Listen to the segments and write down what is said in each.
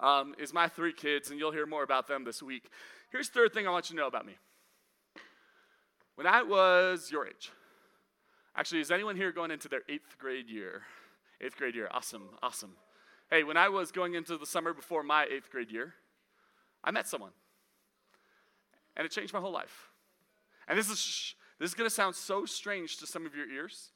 um, is my three kids, and you'll hear more about them this week. Here's the third thing I want you to know about me. When I was your age, actually, is anyone here going into their eighth grade year? Eighth grade year, awesome, awesome. Hey, when I was going into the summer before my eighth grade year, I met someone, and it changed my whole life. And this is this is going to sound so strange to some of your ears.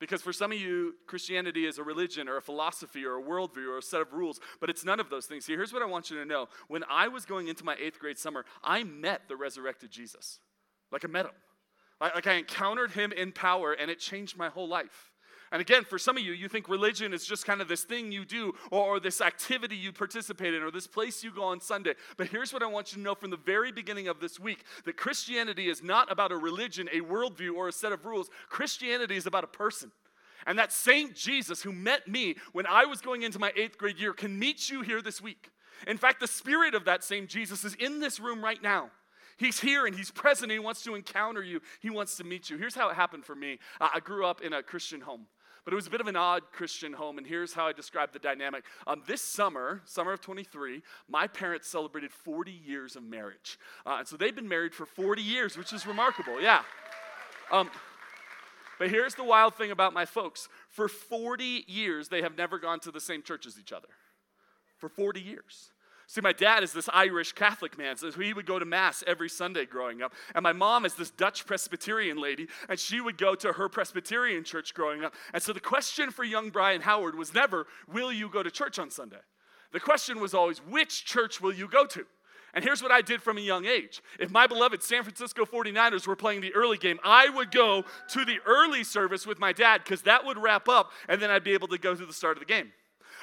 Because for some of you, Christianity is a religion or a philosophy or a worldview or a set of rules, but it's none of those things. Here's what I want you to know. When I was going into my eighth grade summer, I met the resurrected Jesus. Like I met him. Like, I encountered him in power, and it changed my whole life. And again, for some of you, you think religion is just kind of this thing you do or, or, this activity you participate in or this place you go on Sunday. But here's what I want you to know from the very beginning of this week that Christianity is not about a religion, a worldview, or a set of rules. Christianity is about a person. And that same Jesus who met me when I was going into my eighth grade year can meet you here this week. In fact, the spirit of that same Jesus is in this room right now. He's here and he's present. and he wants to encounter you. He wants to meet you. Here's how it happened for me. I grew up in a Christian home but it was a bit of an odd Christian home, and here's how I describe the dynamic. Um, this summer, summer of 23, my parents celebrated 40 years of marriage. Uh, and so they've been married for 40 years, which is remarkable, yeah. Um, but here's the wild thing about my folks for 40 years, they have never gone to the same church as each other. For 40 years. See, my dad is this Irish Catholic man, so he would go to Mass every Sunday growing up. And my mom is this Dutch Presbyterian lady, and she would go to her Presbyterian church growing up. And so the question for young Brian Howard was never, Will you go to church on Sunday? The question was always, Which church will you go to? And here's what I did from a young age. If my beloved San Francisco 49ers were playing the early game, I would go to the early service with my dad because that would wrap up, and then I'd be able to go to the start of the game.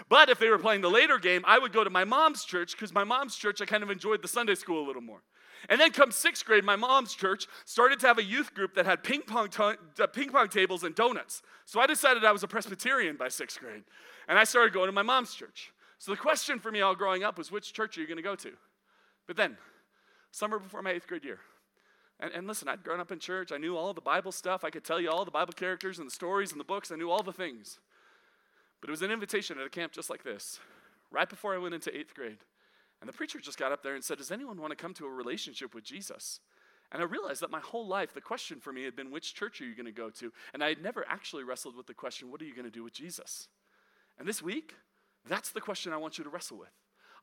But if they were playing the later game, I would go to my mom's church because my mom's church, I kind of enjoyed the Sunday school a little more. And then come sixth grade, my mom's church started to have a youth group that had ping pong, uh, ping pong tables and donuts. So I decided I was a Presbyterian by sixth grade. And I started going to my mom's church. So the question for me all growing up was which church are you going to go to? But then, summer before my eighth grade year, and, and, listen, I'd grown up in church. I knew all the Bible stuff. I could tell you all the Bible characters and the stories and the books. I knew all the things. But it was an invitation at a camp just like this, right before I went into eighth grade. And the preacher just got up there and said, Does anyone want to come to a relationship with Jesus? And I realized that my whole life, the question for me had been, Which church are you going to go to? And I had never actually wrestled with the question, What are you going to do with Jesus? And this week, that's the question I want you to wrestle with.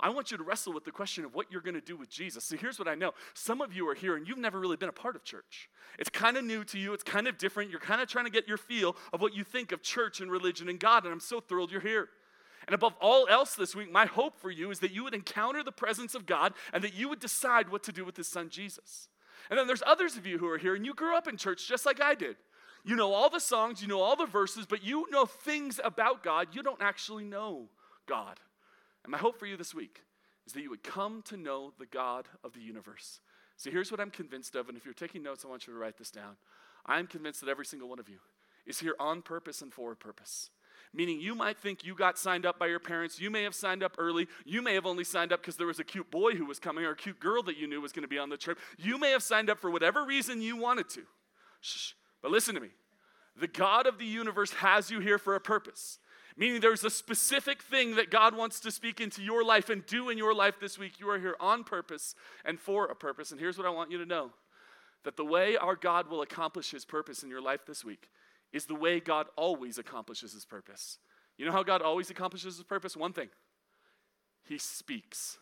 I want you to wrestle with the question of what you're going to do with Jesus. See, here's what I know. Some of you are here and you've never really been a part of church. It's kind of new to you, it's kind of different. You're kind of trying to get your feel of what you think of church and religion and God, and I'm so thrilled you're here. And above all else this week, my hope for you is that you would encounter the presence of God and that you would decide what to do with his son Jesus. And then there's others of you who are here and you grew up in church just like I did. You know all the songs, you know all the verses, but you know things about God. You don't actually know God. And my hope for you this week is that you would come to know the God of the universe. So here's what I'm convinced of, and if you're taking notes, I want you to write this down. I'm convinced that every single one of you is here on purpose and for a purpose. Meaning, you might think you got signed up by your parents. You may have signed up early. You may have only signed up because there was a cute boy who was coming or a cute girl that you knew was going to be on the trip. You may have signed up for whatever reason you wanted to. Shh. But listen to me. The God of the universe has you here for a purpose. Meaning there's a specific thing that God wants to speak into your life and do in your life this week. You are here on purpose and for a purpose. And here's what I want you to know that the way our God will accomplish his purpose in your life this week is the way God always accomplishes his purpose. You know how God always accomplishes his purpose? One thing He speaks.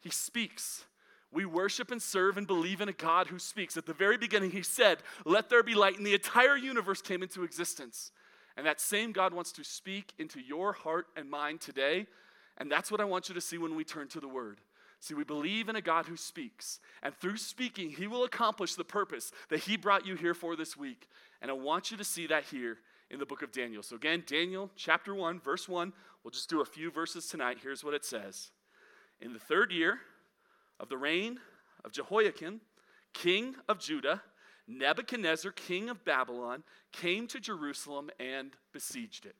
He speaks. We worship and serve and believe in a God who speaks. At the very beginning, He said, Let there be light, and the entire universe came into existence. And that same God wants to speak into your heart and mind today. And that's what I want you to see when we turn to the Word. See, we believe in a God who speaks. And through speaking, He will accomplish the purpose that He brought you here for this week. And I want you to see that here in the book of Daniel. So, again, Daniel chapter 1, verse 1. We'll just do a few verses tonight. Here's what it says In the third year of the reign of Jehoiakim, king of Judah, Nebuchadnezzar, king of Babylon, came to Jerusalem and besieged it.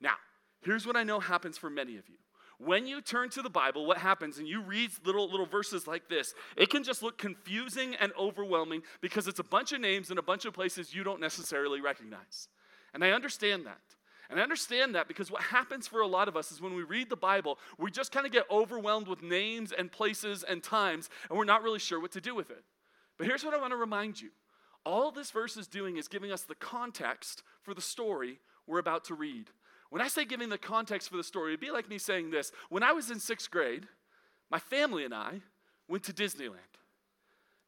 Now, here's what I know happens for many of you. When you turn to the Bible, what happens and you read little little verses like this, it can just look confusing and overwhelming because it's a bunch of names and a bunch of places you don't necessarily recognize. And I understand that. And I understand that because what happens for a lot of us is when we read the Bible, we just kind of get overwhelmed with names and places and times, and we're not really sure what to do with it. But here's what I want to remind you all this verse is doing is giving us the context for the story we're about to read. When I say giving the context for the story, it'd be like me saying this. When I was in sixth grade, my family and I went to Disneyland.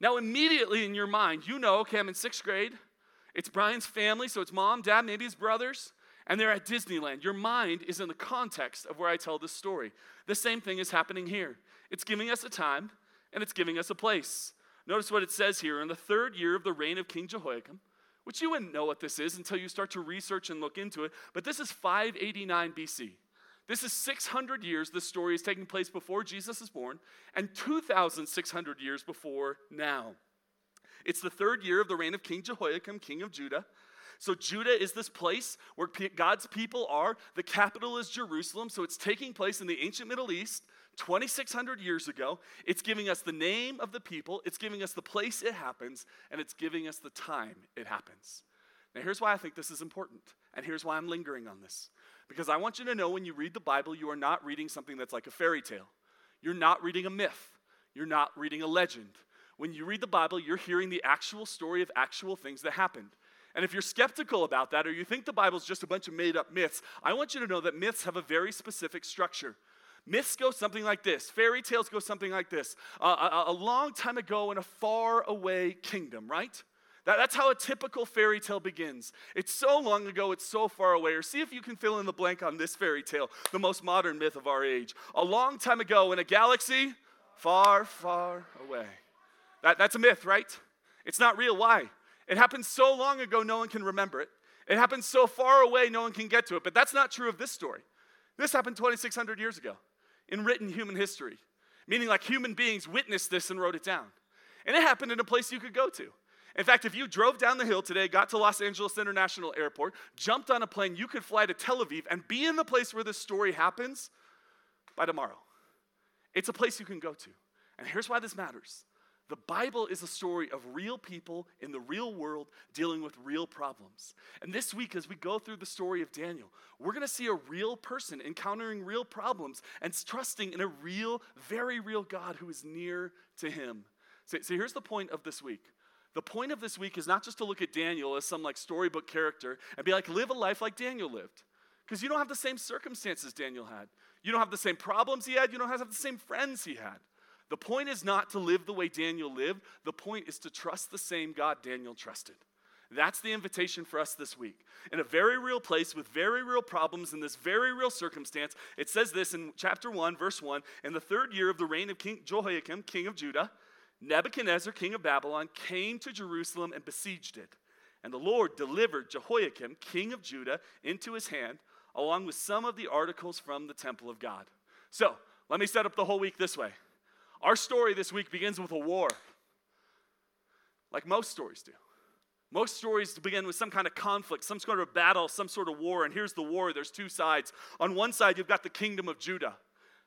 Now, immediately in your mind, you know, okay, I'm in sixth grade. It's Brian's family, so it's mom, dad, maybe his brothers, and they're at Disneyland. Your mind is in the context of where I tell this story. The same thing is happening here. It's giving us a time and it's giving us a place. Notice what it says here in the third year of the reign of King Jehoiakim, which you wouldn't know what this is until you start to research and look into it, but this is 589 BC. This is 600 years this story is taking place before Jesus is born, and 2,600 years before now. It's the third year of the reign of King Jehoiakim, king of Judah. So, Judah is this place where God's people are. The capital is Jerusalem, so it's taking place in the ancient Middle East. 2,600 years ago. It's giving us the name of the people, it's giving us the place it happens, and it's giving us the time it happens. Now, here's why I think this is important, and here's why I'm lingering on this. Because I want you to know when you read the Bible, you are not reading something that's like a fairy tale. You're not reading a myth. You're not reading a legend. When you read the Bible, you're hearing the actual story of actual things that happened. And if you're skeptical about that or you think the Bible's just a bunch of made up myths, I want you to know that myths have a very specific structure. Myths go something like this. Fairy tales go something like this. Uh, a, a, long time ago in a far away kingdom, right? That, that's how a typical fairy tale begins. It's so long ago, it's so far away. Or see if you can fill in the blank on this fairy tale, the most modern myth of our age. A long time ago in a galaxy far, far away. That, that's a myth, right? It's not real. Why? It happened so long ago, no one can remember it. It happened so far away, no one can get to it. But that's not true of this story. This happened 2,600 years ago in written human history, meaning like human beings witnessed this and wrote it down. And it happened in a place you could go to. In fact, if you drove down the hill today, got to Los Angeles International Airport, jumped on a plane, you could fly to Tel Aviv and be in the place where this story happens by tomorrow. It's a place you can go to. And here's why this matters the Bible is a story of real people in the real world dealing with real problems. And this week, as we go through the story of Daniel, we're going to see a real person encountering real problems and trusting in a real, very real God who is near to him. So, so here's the point of this week. The point of this week is not just to look at Daniel as some like storybook character and be like, live a life like Daniel lived. Because you don't have the same circumstances Daniel had. You don't have the same problems he had. You don't have the same friends he had. The point is not to live the way Daniel lived, the point is to trust the same God Daniel trusted. That's the invitation for us this week. In a very real place with very real problems in this very real circumstance, it says this in chapter 1, verse 1 In the third year of the reign of King Jehoiakim, king of Judah, Nebuchadnezzar, king of Babylon, came to Jerusalem and besieged it. And the Lord delivered Jehoiakim, king of Judah, into his hand, along with some of the articles from the temple of God. So, let me set up the whole week this way. Our story this week begins with a war, like most stories do. Most stories begin with some kind of conflict, some sort of battle, some sort of war. And here's the war there's two sides. On one side, you've got the kingdom of Judah,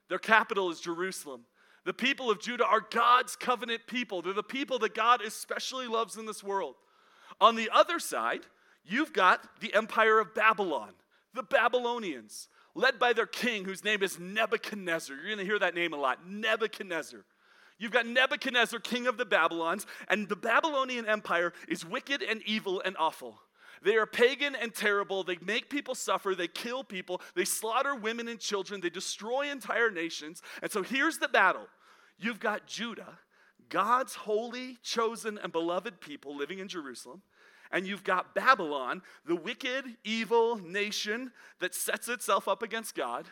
their capital is Jerusalem. The people of Judah are God's covenant people, they're the people that God especially loves in this world. On the other side, you've got the empire of Babylon, the Babylonians led by their king, whose name is Nebuchadnezzar. You're going to hear that name a lot Nebuchadnezzar. You've got Nebuchadnezzar, king of the Babylons, and the Babylonian Empire is wicked and evil and awful. They are pagan and terrible. They make people suffer. They kill people. They slaughter women and children. They destroy entire nations. And so here's the battle you've got Judah, God's holy, chosen, and beloved people living in Jerusalem and you've got Babylon, the wicked, evil nation that sets itself up against God.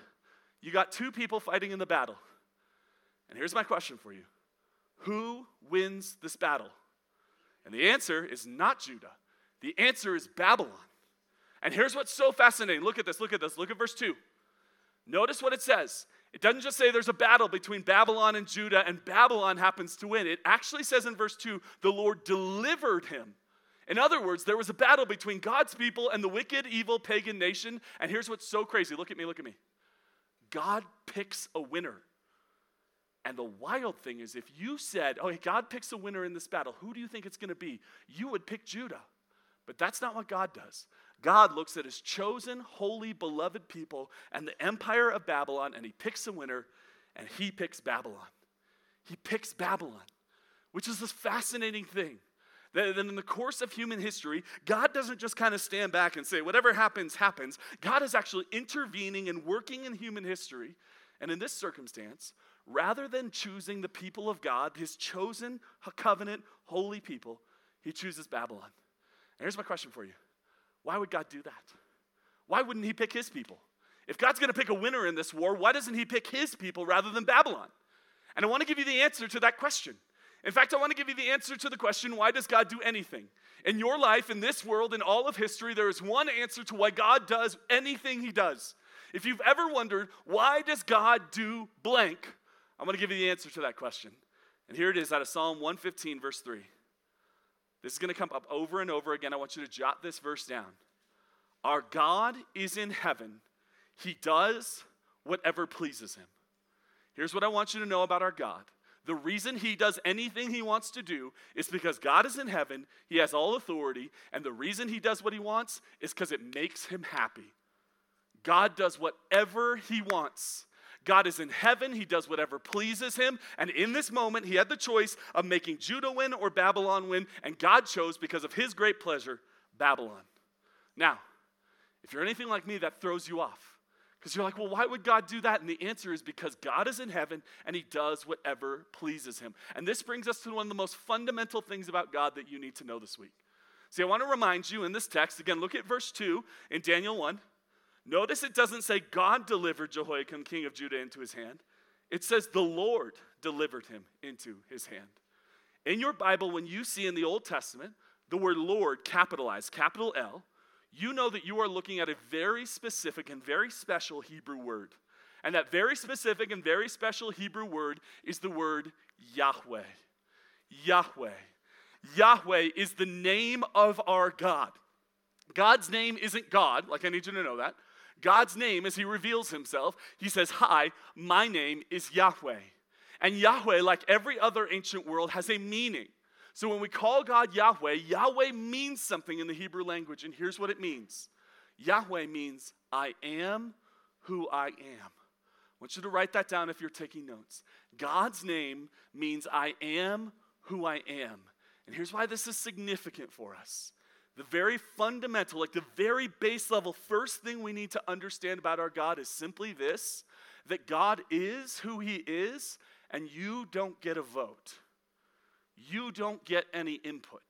You got two people fighting in the battle. And here's my question for you Who wins this battle? And the answer is not Judah, the answer is Babylon. And here's what's so fascinating. Look at this, look at this, look at verse 2. Notice what it says. It doesn't just say there's a battle between Babylon and Judah and Babylon happens to win. It actually says in verse 2 the Lord delivered him in other words, there was a battle between God's people and the wicked, evil pagan nation. And here's what's so crazy look at me, look at me. God picks a winner. And the wild thing is, if you said, oh, God picks a winner in this battle, who do you think it's going to be? You would pick Judah. But that's not what God does. God looks at his chosen, holy, beloved people and the empire of Babylon, and he picks a winner, and he picks Babylon. He picks Babylon, which is this fascinating thing. That in the course of human history, God doesn't just kind of stand back and say, whatever happens, happens. God is actually intervening and working in human history. And in this circumstance, rather than choosing the people of God, his chosen covenant, holy people, he chooses Babylon. And here's my question for you why would God do that? Why wouldn't he pick his people? If God's going to pick a winner in this war, why doesn't he pick his people rather than Babylon? And I want to give you the answer to that question. In fact, I want to give you the answer to the question why does God do anything? In your life, in this world, in all of history, there is one answer to why God does anything he does. If you've ever wondered, why does God do blank? I'm going to give you the answer to that question. And here it is out of Psalm 115, verse 3. This is going to come up over and over again. I want you to jot this verse down. Our God is in heaven, He does whatever pleases Him. Here's what I want you to know about our God. The reason he does anything he wants to do is because God is in heaven, he has all authority, and the reason he does what he wants is because it makes him happy. God does whatever he wants. God is in heaven, he does whatever pleases him, and in this moment, he had the choice of making Judah win or Babylon win, and God chose, because of his great pleasure, Babylon. Now, if you're anything like me, that throws you off. Because you're like, well, why would God do that? And the answer is because God is in heaven and he does whatever pleases him. And this brings us to one of the most fundamental things about God that you need to know this week. See, I want to remind you in this text, again, look at verse 2 in Daniel 1. Notice it doesn't say God delivered Jehoiakim, king of Judah, into his hand. It says the Lord delivered him into his hand. In your Bible, when you see in the Old Testament the word Lord capitalized, capital L, you know that you are looking at a very specific and very special Hebrew word. And that very specific and very special Hebrew word is the word Yahweh. Yahweh. Yahweh is the name of our God. God's name isn't God, like I need you to know that. God's name, as He reveals Himself, He says, Hi, my name is Yahweh. And Yahweh, like every other ancient world, has a meaning. So when we call God Yahweh, Yahweh means something in the Hebrew language, and here's what it means Yahweh means, I am who I am. I want you to write that down if you're taking notes. God's name means I am who I am. And here's why this is significant for us. The very fundamental, like the very base level, first thing we need to understand about our God is simply this that God is who He is, and you don't get a vote you don't get any input.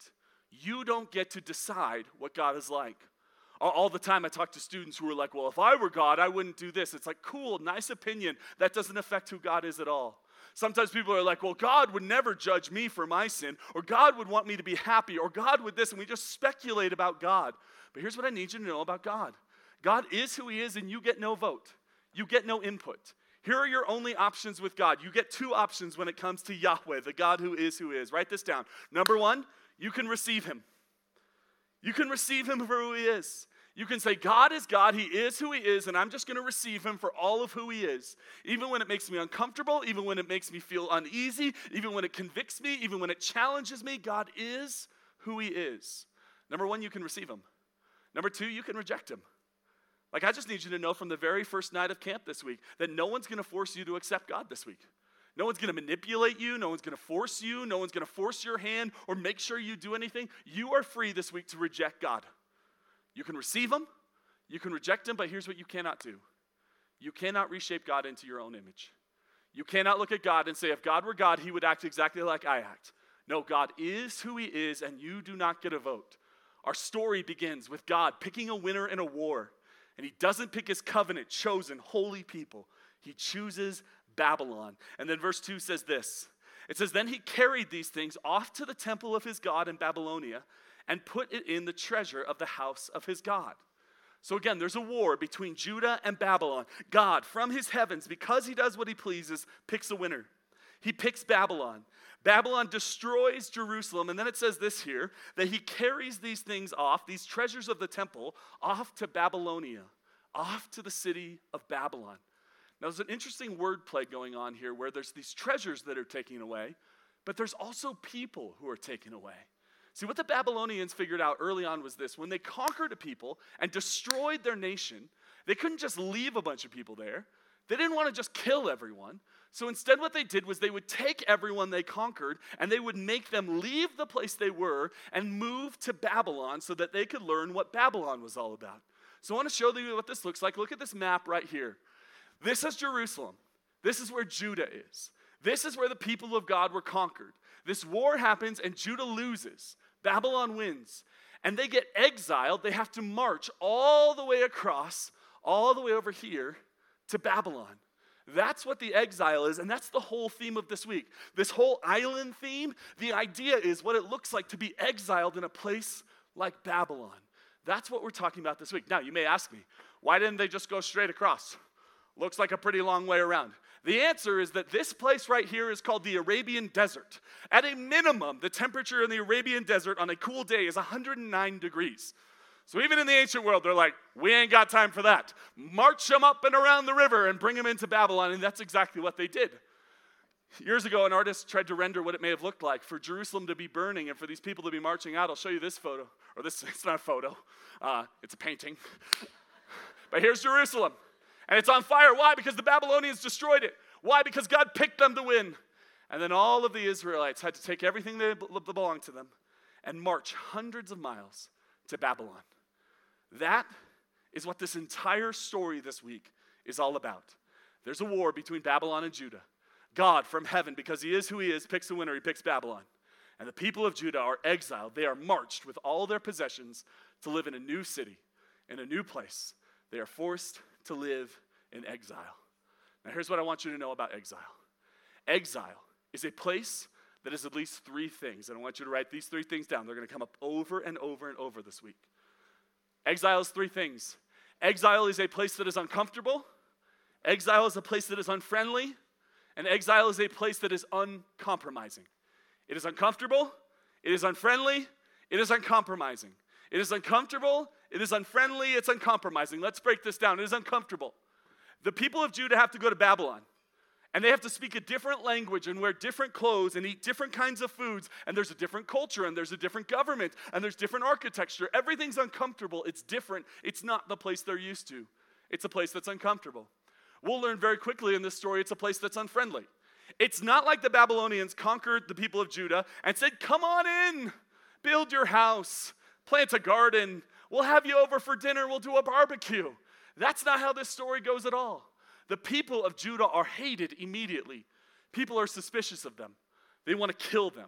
You don't get to decide what God is like. All the time, I talk to students who are like, Well, if I were God, I wouldn't do this. It's like, Cool, nice opinion. That doesn't affect who God is at all. Sometimes people are like, Well, God would never judge me for my sin, or God would want me to be happy, or God would this, and we just speculate about God. But here's what I need you to know about God God is who He is, and you get no vote, you get no input. Here are your only options with God. You get two options when it comes to Yahweh, the God who is who is. Write this down. Number one, you can receive him. You can receive him for who he is. You can say, God is God, He is who He is, and I'm just going to receive Him for all of who He is. Even when it makes me uncomfortable, even when it makes me feel uneasy, even when it convicts me, even when it challenges me, God is who He is. Number one, you can receive Him. Number two, you can reject Him. Like, I just need you to know from the very first night of camp this week that no one's going to force you to accept God this week. No one's going to manipulate you. No one's going to force you. No one's going to force your hand or make sure you do anything. You are free this week to reject God. You can receive Him, you can reject Him, but here's what you cannot do you cannot reshape God into your own image. You cannot look at God and say, if God were God, He would act exactly like I act. No, God is who He is, and you do not get a vote. Our story begins with God picking a winner in a war. And he doesn't pick his covenant, chosen, holy people. He chooses Babylon. And then verse 2 says this it says, Then he carried these things off to the temple of his God in Babylonia and put it in the treasure of the house of his God. So again, there's a war between Judah and Babylon. God, from his heavens, because he does what he pleases, picks a winner. He picks Babylon. Babylon destroys Jerusalem. And then it says this here that he carries these things off, these treasures of the temple, off to Babylonia, off to the city of Babylon. Now, there's an interesting wordplay going on here where there's these treasures that are taken away, but there's also people who are taken away. See, what the Babylonians figured out early on was this when they conquered a people and destroyed their nation, they couldn't just leave a bunch of people there. They didn't want to just kill everyone. So instead, what they did was they would take everyone they conquered and they would make them leave the place they were and move to Babylon so that they could learn what Babylon was all about. So I want to show you what this looks like. Look at this map right here. This is Jerusalem. This is where Judah is. This is where the people of God were conquered. This war happens and Judah loses. Babylon wins. And they get exiled. They have to march all the way across, all the way over here to Babylon. That's what the exile is, and that's the whole theme of this week. This whole island theme, the idea is what it looks like to be exiled in a place like Babylon. That's what we're talking about this week. Now, you may ask me, why didn't they just go straight across? Looks like a pretty long way around. The answer is that this place right here is called the Arabian Desert. At a minimum, the temperature in the Arabian Desert on a cool day is 109 degrees. So even in the ancient world, they're like, we ain't got time for that. March them up and around the river and bring them into Babylon. And that's exactly what they did. Years ago, an artist tried to render what it may have looked like for Jerusalem to be burning and for these people to be marching out. I'll show you this photo. Or this, it's not a photo, uh, it's a painting. but here's Jerusalem. And it's on fire. Why? Because the Babylonians destroyed it. Why? Because God picked them to win. And then all of the Israelites had to take everything that belonged to them and march hundreds of miles to Babylon. That is what this entire story this week is all about. There's a war between Babylon and Judah. God from heaven, because he is who he is, picks a winner, he picks Babylon. And the people of Judah are exiled. They are marched with all their possessions to live in a new city, in a new place. They are forced to live in exile. Now, here's what I want you to know about exile exile is a place that is at least three things. And I want you to write these three things down. They're going to come up over and over and over this week. Exile is three things exile is a place that is uncomfortable, exile is a place that is unfriendly, and exile is a place that is uncompromising. It is uncomfortable, it is unfriendly, it is uncompromising. It is uncomfortable, it is unfriendly, it's uncompromising. Let's break this down. It is uncomfortable. The people of Judah have to go to Babylon. And they have to speak a different language and wear different clothes and eat different kinds of foods. And there's a different culture and there's a different government and there's different architecture. Everything's uncomfortable. It's different. It's not the place they're used to, it's a place that's uncomfortable. We'll learn very quickly in this story it's a place that's unfriendly. It's not like the Babylonians conquered the people of Judah and said, Come on in, build your house, plant a garden, we'll have you over for dinner, we'll do a barbecue. That's not how this story goes at all. The people of Judah are hated immediately. People are suspicious of them, they want to kill them.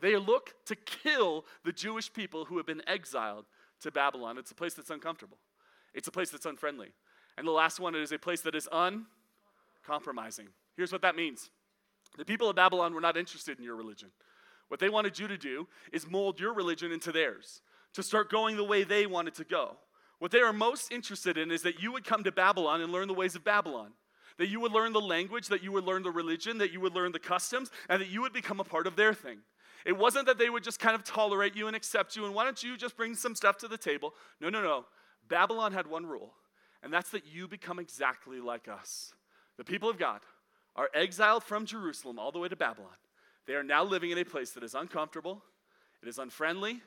They look to kill the Jewish people who have been exiled to Babylon. It's a place that's uncomfortable, it's a place that's unfriendly. And the last one is a place that is uncompromising. Here's what that means the people of Babylon were not interested in your religion. What they wanted you to do is mold your religion into theirs, to start going the way they wanted to go. What they are most interested in is that you would come to Babylon and learn the ways of Babylon. That you would learn the language, that you would learn the religion, that you would learn the customs, and that you would become a part of their thing. It wasn't that they would just kind of tolerate you and accept you, and why don't you just bring some stuff to the table? No, no, no. Babylon had one rule, and that's that you become exactly like us. The people of God are exiled from Jerusalem all the way to Babylon. They are now living in a place that is uncomfortable, it is unfriendly,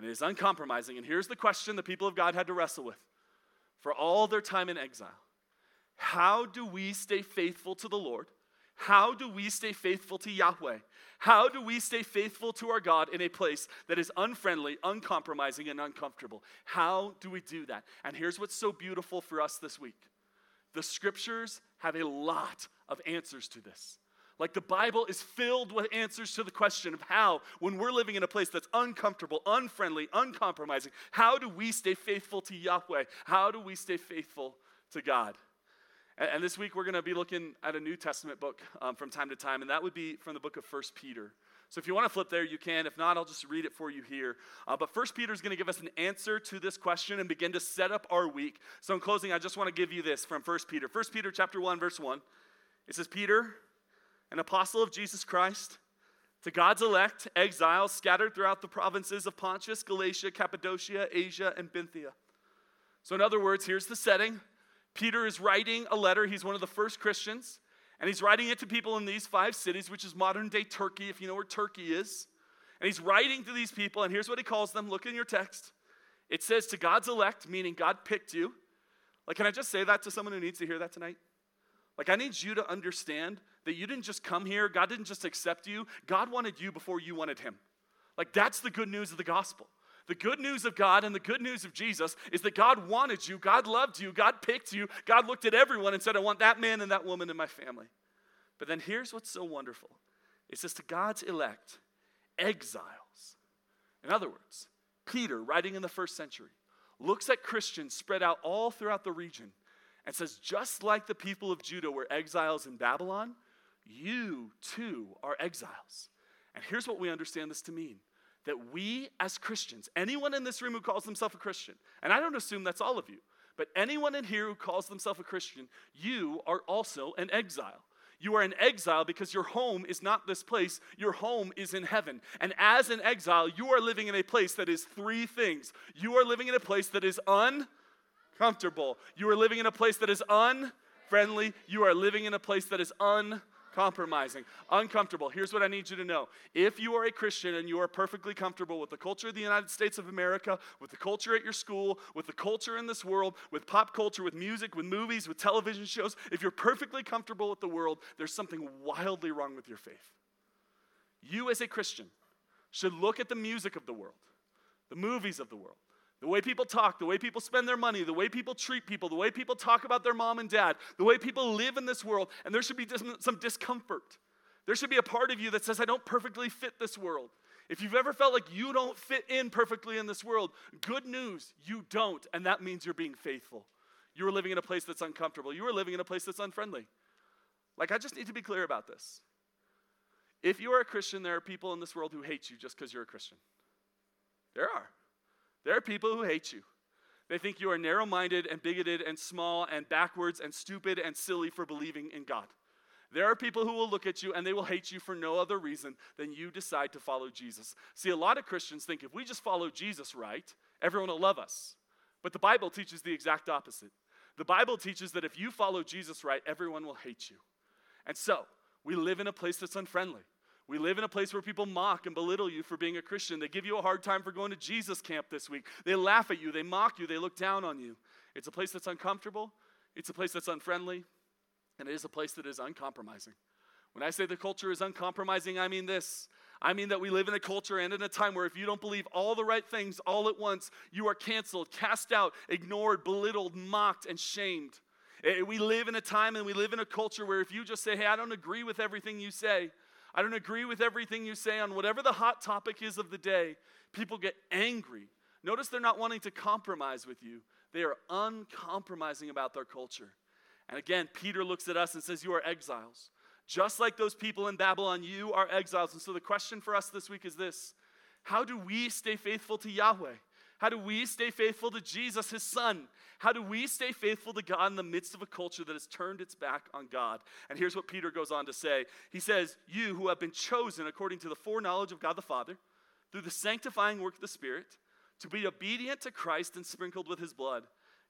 and it is uncompromising. And here's the question the people of God had to wrestle with for all their time in exile How do we stay faithful to the Lord? How do we stay faithful to Yahweh? How do we stay faithful to our God in a place that is unfriendly, uncompromising, and uncomfortable? How do we do that? And here's what's so beautiful for us this week the scriptures have a lot of answers to this. Like the Bible is filled with answers to the question of how, when we're living in a place that's uncomfortable, unfriendly, uncompromising, how do we stay faithful to Yahweh? How do we stay faithful to God? And, and this week we're going to be looking at a New Testament book um, from time to time, and that would be from the book of First Peter. So if you want to flip there, you can. If not, I'll just read it for you here. Uh, but First Peter is going to give us an answer to this question and begin to set up our week. So in closing, I just want to give you this from First Peter. First Peter chapter 1, verse 1. It says, Peter, an apostle of Jesus Christ, to God's elect, exiles scattered throughout the provinces of Pontus, Galatia, Cappadocia, Asia, and Bithynia. So, in other words, here's the setting Peter is writing a letter. He's one of the first Christians, and he's writing it to people in these five cities, which is modern day Turkey, if you know where Turkey is. And he's writing to these people, and here's what he calls them. Look in your text. It says, To God's elect, meaning God picked you. Like, can I just say that to someone who needs to hear that tonight? Like, I need you to understand that you didn't just come here, God didn't just accept you, God wanted you before you wanted Him. Like, that's the good news of the gospel. The good news of God and the good news of Jesus is that God wanted you, God loved you, God picked you, God looked at everyone and said, I want that man and that woman in my family. But then here's what's so wonderful it says to God's elect, exiles. In other words, Peter, writing in the first century, looks at Christians spread out all throughout the region and says, just like the people of Judah were exiles in Babylon, you too are exiles. And here's what we understand this to mean that we as Christians, anyone in this room who calls themselves a Christian, and I don't assume that's all of you, but anyone in here who calls themselves a Christian, you are also an exile. You are an exile because your home is not this place, your home is in heaven. And as an exile, you are living in a place that is three things. You are living in a place that is uncomfortable, you are living in a place that is unfriendly, you are living in a place that is un compromising, uncomfortable. Here's what I need you to know. If you are a Christian and you are perfectly comfortable with the culture of the United States of America, with the culture at your school, with the culture in this world, with pop culture, with music, with movies, with television shows, if you're perfectly comfortable with the world, there's something wildly wrong with your faith. You, as a Christian, should look at the music of the world, the movies of the world, the way people talk, the way people spend their money, the way people treat people, the way people talk about their mom and dad, the way people live in this world, and there should be some discomfort. There should be a part of you that says, I don't perfectly fit this world. If you've ever felt like you don't fit in perfectly in this world, good news, you don't, and that means you're being faithful. You are living in a place that's uncomfortable. You are living in a place that's unfriendly. Like, I just need to be clear about this. If you are a Christian, there are people in this world who hate you just because you're a Christian. There are. There are people who hate you. They think you are narrow minded and bigoted and small and backwards and stupid and silly for believing in God. There are people who will look at you and they will hate you for no other reason than you decide to follow Jesus. See, a lot of Christians think if we just follow Jesus right, everyone will love us. But the Bible teaches the exact opposite. The Bible teaches that if you follow Jesus right, everyone will hate you. And so, we live in a place that's unfriendly. We live in a place where people mock and belittle you for being a Christian. They give you a hard time for going to Jesus camp this week. They laugh at you, they mock you, they look down on you. It's a place that's uncomfortable, it's a place that's unfriendly, and it is a place that is uncompromising. When I say the culture is uncompromising, I mean this. I mean that we live in a culture and in a time where if you don't believe all the right things all at once, you are canceled, cast out, ignored, belittled, mocked, and shamed. Eh, we live in a time and we live in a culture where if you just say, hey, I don't agree with everything you say, I don't agree with everything you say on whatever the hot topic is of the day. People get angry. Notice they're not wanting to compromise with you, they are uncompromising about their culture. And again, Peter looks at us and says, You are exiles. Just like those people in Babylon, you are exiles. And so the question for us this week is this How do we stay faithful to Yahweh? How do we stay faithful to Jesus, his son? How do we stay faithful to God in the midst of a culture that has turned its back on God? And here's what Peter goes on to say He says, You who have been chosen according to the foreknowledge of God the Father, through the sanctifying work of the Spirit, to be obedient to Christ and sprinkled with his blood,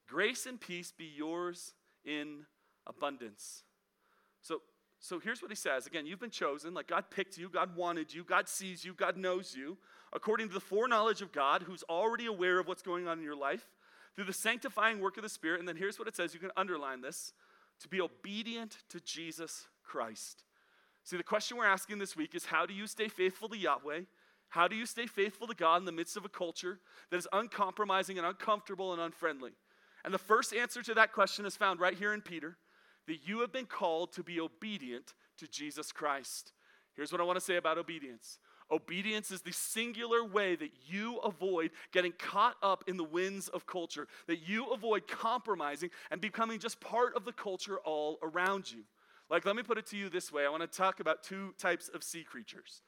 grace and peace be yours in abundance. So, so here's what he says. Again, you've been chosen. Like God picked you, God wanted you, God sees you, God knows you, according to the foreknowledge of God, who's already aware of what's going on in your life through the sanctifying work of the Spirit. And then here's what it says you can underline this to be obedient to Jesus Christ. See, the question we're asking this week is how do you stay faithful to Yahweh? How do you stay faithful to God in the midst of a culture that is uncompromising and uncomfortable and unfriendly? And the first answer to that question is found right here in Peter that you have been called to be obedient to Jesus Christ. Here's what I want to say about obedience Obedience is the singular way that you avoid getting caught up in the winds of culture, that you avoid compromising and becoming just part of the culture all around you. Like, let me put it to you this way I want to talk about two types of sea creatures.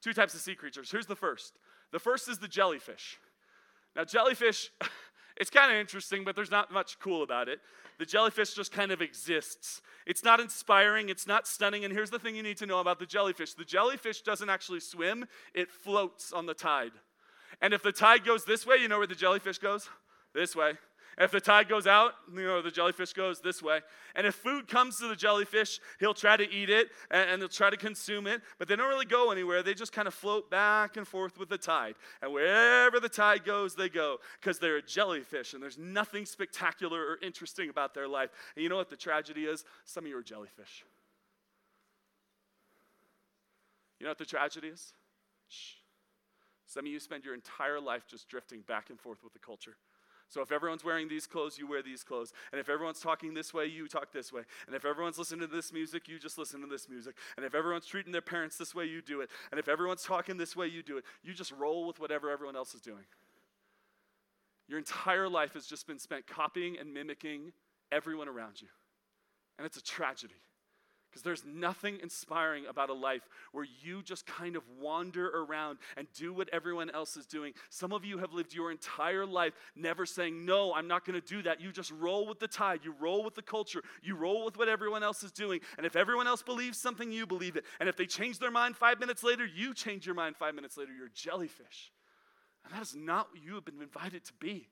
Two types of sea creatures. Here's the first the first is the jellyfish. Now, jellyfish, it's kind of interesting, but there's not much cool about it. The jellyfish just kind of exists. It's not inspiring, it's not stunning. And here's the thing you need to know about the jellyfish the jellyfish doesn't actually swim, it floats on the tide. And if the tide goes this way, you know where the jellyfish goes? This way. If the tide goes out, you know, the jellyfish goes this way. And if food comes to the jellyfish, he'll try to eat it and, and they'll try to consume it, but they don't really go anywhere. They just kind of float back and forth with the tide. And wherever the tide goes, they go because they're a jellyfish and there's nothing spectacular or interesting about their life. And you know what the tragedy is? Some of you are jellyfish. You know what the tragedy is? Shh. Some of you spend your entire life just drifting back and forth with the culture. So if everyone's wearing these clothes, you wear these clothes. And if everyone's talking this way, you talk this way. And if everyone's listening to this music, you just listen to this music. And if everyone's treating their parents this way, you do it. And if everyone's talking this way, you do it. You just roll with whatever everyone else is doing. Your entire life has just been spent copying and mimicking everyone around you. And it's a tragedy. Because there's nothing inspiring about a life where you just kind of wander around and do what everyone else is doing. Some of you have lived your entire life never saying, No, I'm not going to do that. You just roll with the tide. You roll with the culture. You roll with what everyone else is doing. And if everyone else believes something, you believe it. And if they change their mind five minutes later, you change your mind five minutes later. You're jellyfish. And that is not what you have been invited to be.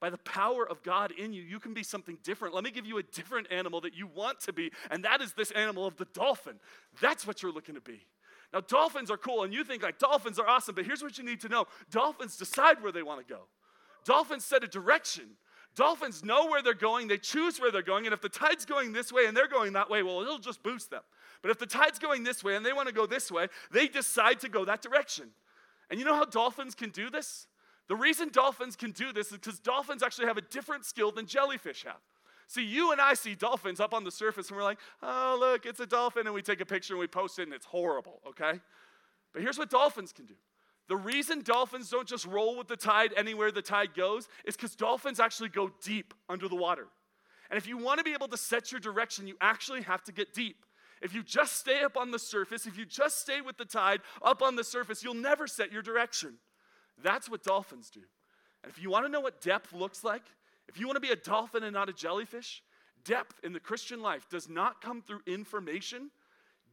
By the power of God in you, you can be something different. Let me give you a different animal that you want to be, and that is this animal of the dolphin. That's what you're looking to be. Now, dolphins are cool, and you think like dolphins are awesome, but here's what you need to know dolphins decide where they want to go, dolphins set a direction. Dolphins know where they're going, they choose where they're going, and if the tide's going this way and they're going that way, well, it'll just boost them. But if the tide's going this way and they want to go this way, they decide to go that direction. And you know how dolphins can do this? The reason dolphins can do this is because dolphins actually have a different skill than jellyfish have. See, you and I see dolphins up on the surface and we're like, oh, look, it's a dolphin. And we take a picture and we post it and it's horrible, okay? But here's what dolphins can do. The reason dolphins don't just roll with the tide anywhere the tide goes is because dolphins actually go deep under the water. And if you want to be able to set your direction, you actually have to get deep. If you just stay up on the surface, if you just stay with the tide up on the surface, you'll never set your direction. That's what dolphins do. And if you want to know what depth looks like, if you want to be a dolphin and not a jellyfish, depth in the Christian life does not come through information,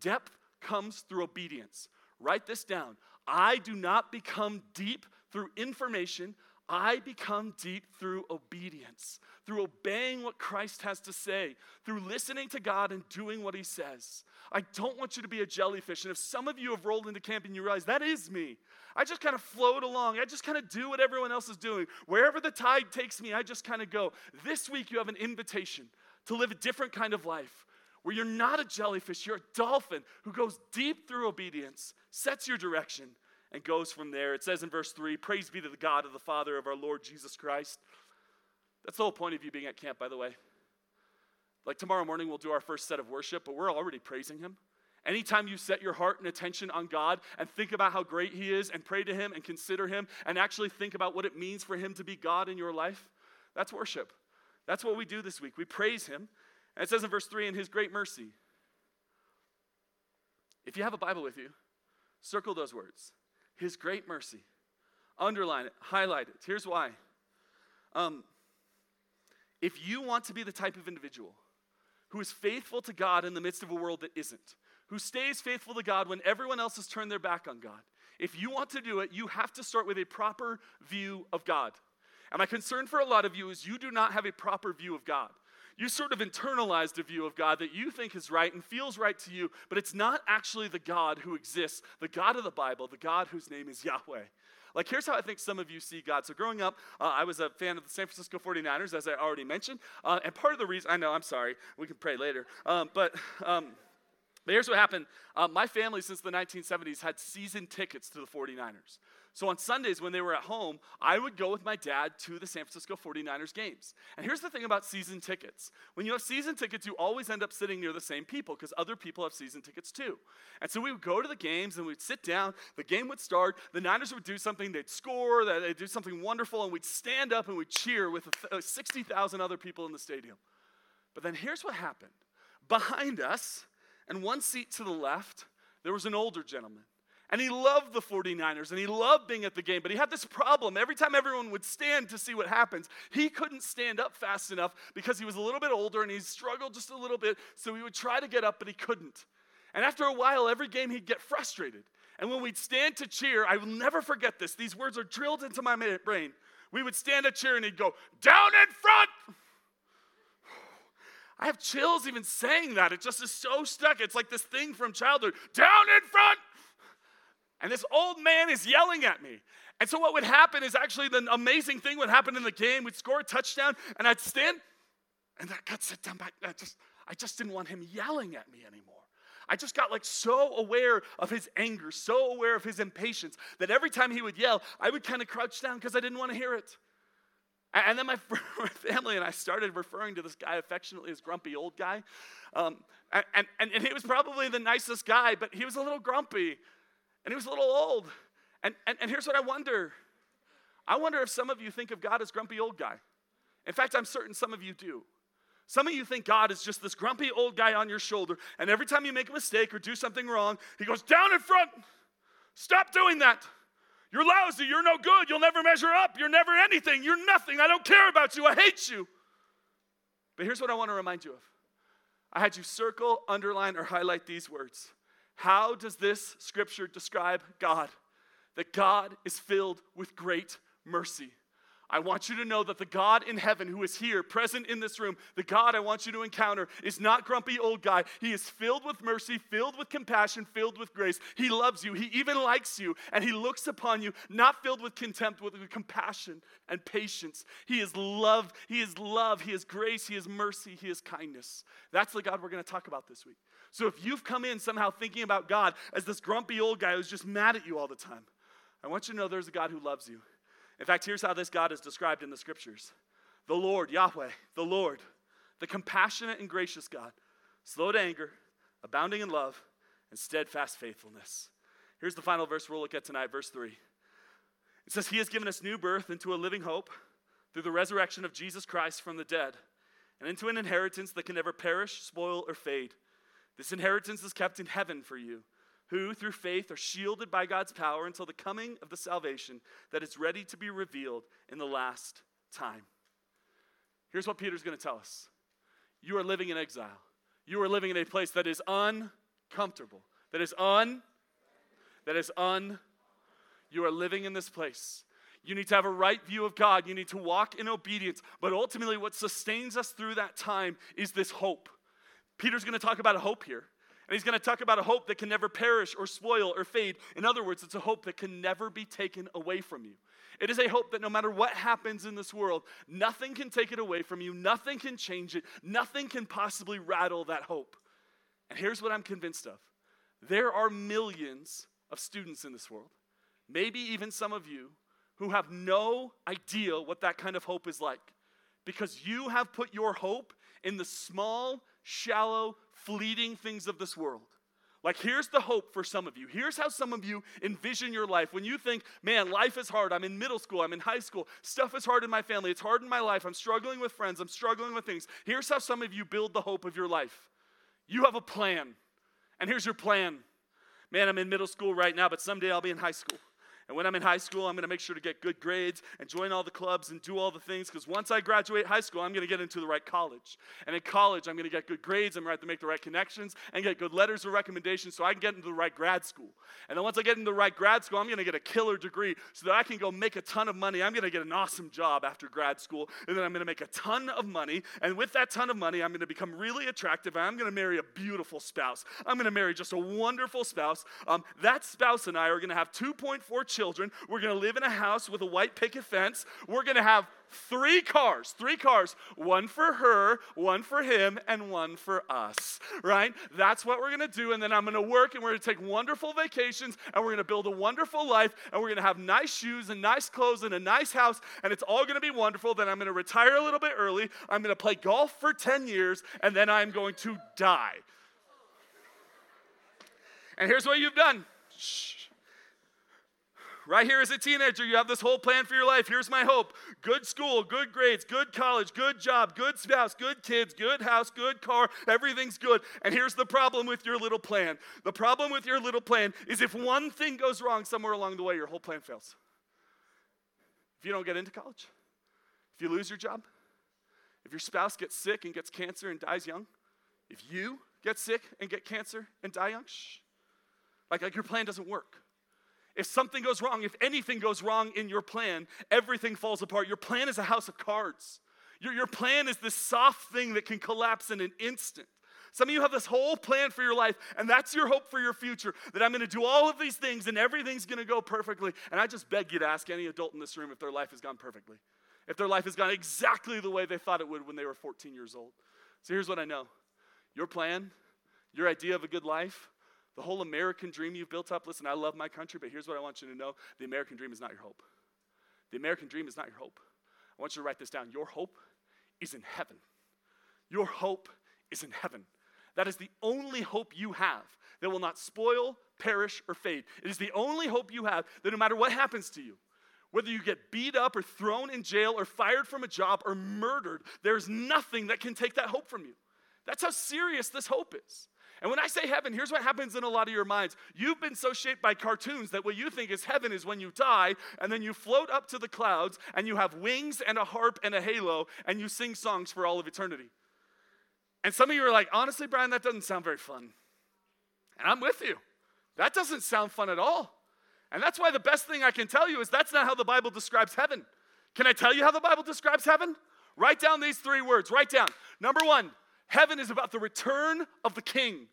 depth comes through obedience. Write this down. I do not become deep through information. I become deep through obedience, through obeying what Christ has to say, through listening to God and doing what He says. I don't want you to be a jellyfish. And if some of you have rolled into camp and you realize that is me, I just kind of float along. I just kind of do what everyone else is doing. Wherever the tide takes me, I just kind of go. This week, you have an invitation to live a different kind of life where you're not a jellyfish, you're a dolphin who goes deep through obedience, sets your direction, and goes from there. It says in verse 3 Praise be to the God of the Father of our Lord Jesus Christ. That's the whole point of you being at camp, by the way. Like tomorrow morning, we'll do our first set of worship, but we're already praising Him. Anytime you set your heart and attention on God and think about how great He is and pray to Him and consider Him and actually think about what it means for Him to be God in your life, that's worship. That's what we do this week. We praise Him. And it says in verse 3 in His great mercy. If you have a Bible with you, circle those words His great mercy. Underline it, highlight it. Here's why. Um, if you want to be the type of individual who is faithful to God in the midst of a world that isn't, who stays faithful to God when everyone else has turned their back on God. If you want to do it, you have to start with a proper view of God. And my concern for a lot of you is you do not have a proper view of God. You sort of internalized a view of God that you think is right and feels right to you, but it's not actually the God who exists, the God of the Bible, the God whose name is Yahweh. Like, here's how I think some of you see God. So, growing up, uh, I was a fan of the San Francisco 49ers, as I already mentioned. Uh, and part of the reason, I know, I'm sorry, we can pray later. Um, but, um, but here's what happened. Uh, my family, since the 1970s, had season tickets to the 49ers. So on Sundays when they were at home, I would go with my dad to the San Francisco 49ers games. And here's the thing about season tickets when you have season tickets, you always end up sitting near the same people because other people have season tickets too. And so we would go to the games and we'd sit down, the game would start, the Niners would do something, they'd score, they'd do something wonderful, and we'd stand up and we'd cheer with uh, 60,000 other people in the stadium. But then here's what happened behind us, and one seat to the left, there was an older gentleman. And he loved the 49ers and he loved being at the game, but he had this problem. Every time everyone would stand to see what happens, he couldn't stand up fast enough because he was a little bit older and he struggled just a little bit. So he would try to get up, but he couldn't. And after a while, every game he'd get frustrated. And when we'd stand to cheer, I will never forget this. These words are drilled into my brain. We would stand to cheer and he'd go, Down in front! I have chills even saying that. It just is so stuck. It's like this thing from childhood down in front. And this old man is yelling at me. And so, what would happen is actually the amazing thing would happen in the game. We'd score a touchdown, and I'd stand, and I got sit down back. I just, I just didn't want him yelling at me anymore. I just got like so aware of his anger, so aware of his impatience that every time he would yell, I would kind of crouch down because I didn't want to hear it. And then my, family and I started referring to this guy affectionately as grumpy old guy. Um, and, and, and he was probably the nicest guy, but he was a little grumpy and he was a little old. And, and, and here's what I wonder I wonder if some of you think of God as grumpy old guy. In fact, I'm certain some of you do. Some of you think God is just this grumpy old guy on your shoulder, and every time you make a mistake or do something wrong, he goes, Down in front, stop doing that. You're lousy. You're no good. You'll never measure up. You're never anything. You're nothing. I don't care about you. I hate you. But here's what I want to remind you of I had you circle, underline, or highlight these words. How does this scripture describe God? That God is filled with great mercy. I want you to know that the God in heaven who is here, present in this room, the God I want you to encounter is not grumpy old guy. He is filled with mercy, filled with compassion, filled with grace. He loves you. He even likes you, and he looks upon you, not filled with contempt, with compassion and patience. He is love. He is love. He is grace. He is mercy. He is kindness. That's the God we're going to talk about this week. So if you've come in somehow thinking about God as this grumpy old guy who's just mad at you all the time, I want you to know there's a God who loves you. In fact, here's how this God is described in the scriptures the Lord, Yahweh, the Lord, the compassionate and gracious God, slow to anger, abounding in love, and steadfast faithfulness. Here's the final verse we'll look at tonight, verse 3. It says, He has given us new birth into a living hope through the resurrection of Jesus Christ from the dead, and into an inheritance that can never perish, spoil, or fade. This inheritance is kept in heaven for you who, through faith, are shielded by God's power until the coming of the salvation that is ready to be revealed in the last time. Here's what Peter's going to tell us You are living in exile, you are living in a place that is uncomfortable, that is un, that is un. You are living in this place. You need to have a right view of God. You need to walk in obedience. But ultimately, what sustains us through that time is this hope. Peter's going to talk about a hope here. And he's going to talk about a hope that can never perish or spoil or fade. In other words, it's a hope that can never be taken away from you. It is a hope that no matter what happens in this world, nothing can take it away from you, nothing can change it, nothing can possibly rattle that hope. And here's what I'm convinced of there are millions of students in this world, maybe even some of you, who have no idea what that kind of hope is like because you have put your hope in the small, shallow, fleeting things of this world. Like, here's the hope for some of you. Here's how some of you envision your life. When you think, man, life is hard. I'm in middle school. I'm in high school. Stuff is hard in my family. It's hard in my life. I'm struggling with friends. I'm struggling with things. Here's how some of you build the hope of your life you have a plan. And here's your plan man, I'm in middle school right now, but someday I'll be in high school. And when I'm in high school, I'm going to make sure to get good grades and join all the clubs and do all the things because once I graduate high school, I'm going to get into the right college. And in college, I'm going to get good grades. I'm to make the right connections and get good letters of recommendation so I can get into the right grad school. And then once I get into the right grad school, I'm going to get a killer degree so that I can go make a ton of money. I'm going to get an awesome job after grad school. And then I'm going to make a ton of money. And with that ton of money, I'm going to become really attractive. And I'm going to marry a beautiful spouse. I'm going to marry just a wonderful spouse. Um, that spouse and I are going to have 2.4 children. We're going to live in a house with a white picket fence. We're going to have three cars, three cars, one for her, one for him, and one for us, right? That's what we're gonna do. And then I'm gonna work and we're gonna take wonderful vacations and we're gonna build a wonderful life and we're gonna have nice shoes and nice clothes and a nice house and it's all gonna be wonderful. Then I'm gonna retire a little bit early. I'm gonna play golf for 10 years and then I'm going to die. And here's what you've done. Shh. Right here as a teenager, you have this whole plan for your life. Here's my hope good school, good grades, good college, good job, good spouse, good kids, good house, good car. Everything's good. And here's the problem with your little plan the problem with your little plan is if one thing goes wrong somewhere along the way, your whole plan fails. If you don't get into college, if you lose your job, if your spouse gets sick and gets cancer and dies young, if you get sick and get cancer and die young, shh, like, like your plan doesn't work. If something goes wrong, if anything goes wrong in your plan, everything falls apart. Your plan is a house of cards. Your, your plan is this soft thing that can collapse in an instant. Some of you have this whole plan for your life, and that's your hope for your future that I'm going to do all of these things and everything's going to go perfectly. And I just beg you to ask any adult in this room if their life has gone perfectly, if their life has gone exactly the way they thought it would when they were 14 years old. So here's what I know your plan, your idea of a good life, the whole American dream you've built up. Listen, I love my country, but here's what I want you to know the American dream is not your hope. The American dream is not your hope. I want you to write this down. Your hope is in heaven. Your hope is in heaven. That is the only hope you have that will not spoil, perish, or fade. It is the only hope you have that no matter what happens to you, whether you get beat up or thrown in jail or fired from a job or murdered, there's nothing that can take that hope from you. That's how serious this hope is. And when I say heaven, here's what happens in a lot of your minds. You've been so shaped by cartoons that what you think is heaven is when you die, and then you float up to the clouds, and you have wings and a harp and a halo, and you sing songs for all of eternity. And some of you are like, honestly, Brian, that doesn't sound very fun. And I'm with you. That doesn't sound fun at all. And that's why the best thing I can tell you is that's not how the Bible describes heaven. Can I tell you how the Bible describes heaven? Write down these three words. Write down. Number one, Heaven is about the return of the King.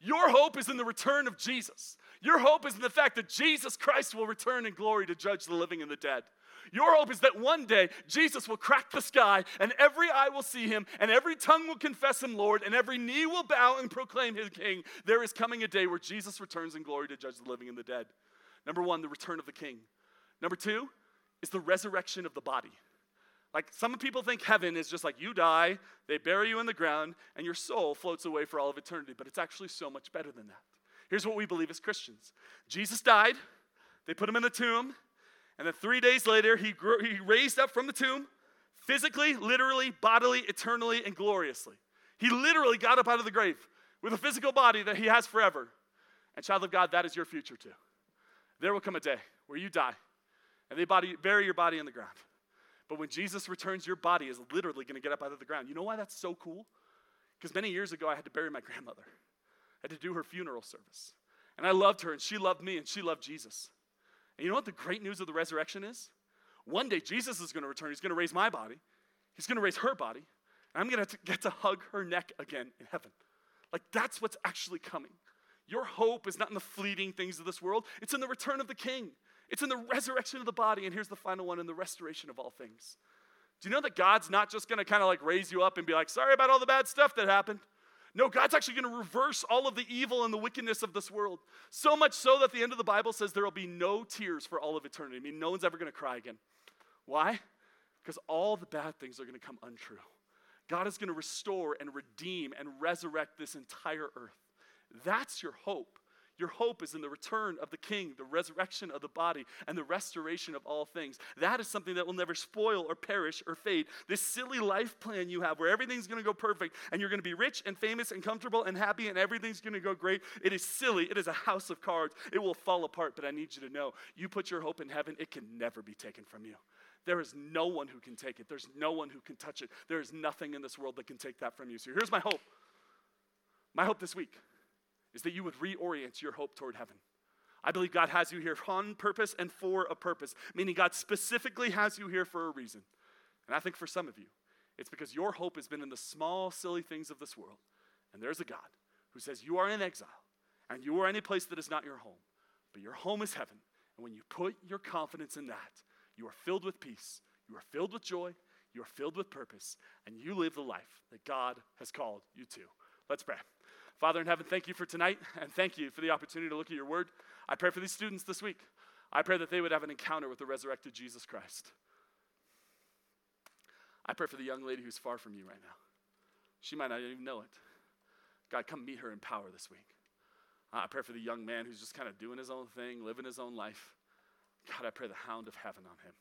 Your hope is in the return of Jesus. Your hope is in the fact that Jesus Christ will return in glory to judge the living and the dead. Your hope is that one day Jesus will crack the sky and every eye will see him and every tongue will confess him Lord and every knee will bow and proclaim his king. There is coming a day where Jesus returns in glory to judge the living and the dead. Number one, the return of the king. Number two is the resurrection of the body. Like some people think heaven is just like you die, they bury you in the ground, and your soul floats away for all of eternity. But it's actually so much better than that. Here's what we believe as Christians Jesus died, they put him in the tomb, and then three days later, he, grew, he raised up from the tomb physically, literally, bodily, eternally, and gloriously. He literally got up out of the grave with a physical body that he has forever. And, child of God, that is your future too. There will come a day where you die, and they body, bury your body in the ground. But when Jesus returns, your body is literally going to get up out of the ground. You know why that's so cool? Because many years ago, I had to bury my grandmother. I had to do her funeral service. And I loved her, and she loved me, and she loved Jesus. And you know what the great news of the resurrection is? One day, Jesus is going to return. He's going to raise my body, He's going to raise her body, and I'm going to get to hug her neck again in heaven. Like, that's what's actually coming. Your hope is not in the fleeting things of this world, it's in the return of the King. It's in the resurrection of the body. And here's the final one in the restoration of all things. Do you know that God's not just going to kind of like raise you up and be like, sorry about all the bad stuff that happened? No, God's actually going to reverse all of the evil and the wickedness of this world. So much so that the end of the Bible says there will be no tears for all of eternity. I mean, no one's ever going to cry again. Why? Because all the bad things are going to come untrue. God is going to restore and redeem and resurrect this entire earth. That's your hope. Your hope is in the return of the King, the resurrection of the body, and the restoration of all things. That is something that will never spoil or perish or fade. This silly life plan you have where everything's going to go perfect and you're going to be rich and famous and comfortable and happy and everything's going to go great, it is silly. It is a house of cards. It will fall apart, but I need you to know you put your hope in heaven, it can never be taken from you. There is no one who can take it. There's no one who can touch it. There is nothing in this world that can take that from you. So here's my hope. My hope this week is that you would reorient your hope toward heaven. I believe God has you here on purpose and for a purpose, meaning God specifically has you here for a reason. And I think for some of you, it's because your hope has been in the small, silly things of this world. And there's a God who says, You are in exile, and you are in a place that is not your home, but your home is heaven. And when you put your confidence in that, you are filled with peace, you are filled with joy, you are filled with purpose, and you live the life that God has called you to. Let's pray. Father in heaven, thank you for tonight, and thank you for the opportunity to look at your word. I pray for these students this week. I pray that they would have an encounter with the resurrected Jesus Christ. I pray for the young lady who's far from you right now. She might not even know it. God, come meet her in power this week. I pray for the young man who's just kind of doing his own thing, living his own life. God, I pray the hound of heaven on him.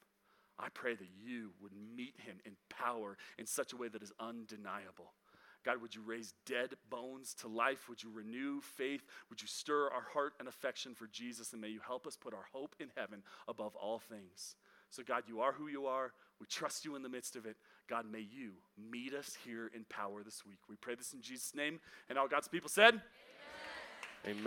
I pray that you would meet him in power in such a way that is undeniable. God, would you raise dead bones to life? Would you renew faith? Would you stir our heart and affection for Jesus? And may you help us put our hope in heaven above all things. So, God, you are who you are. We trust you in the midst of it. God, may you meet us here in power this week. We pray this in Jesus' name. And all God's people said, Amen. Amen.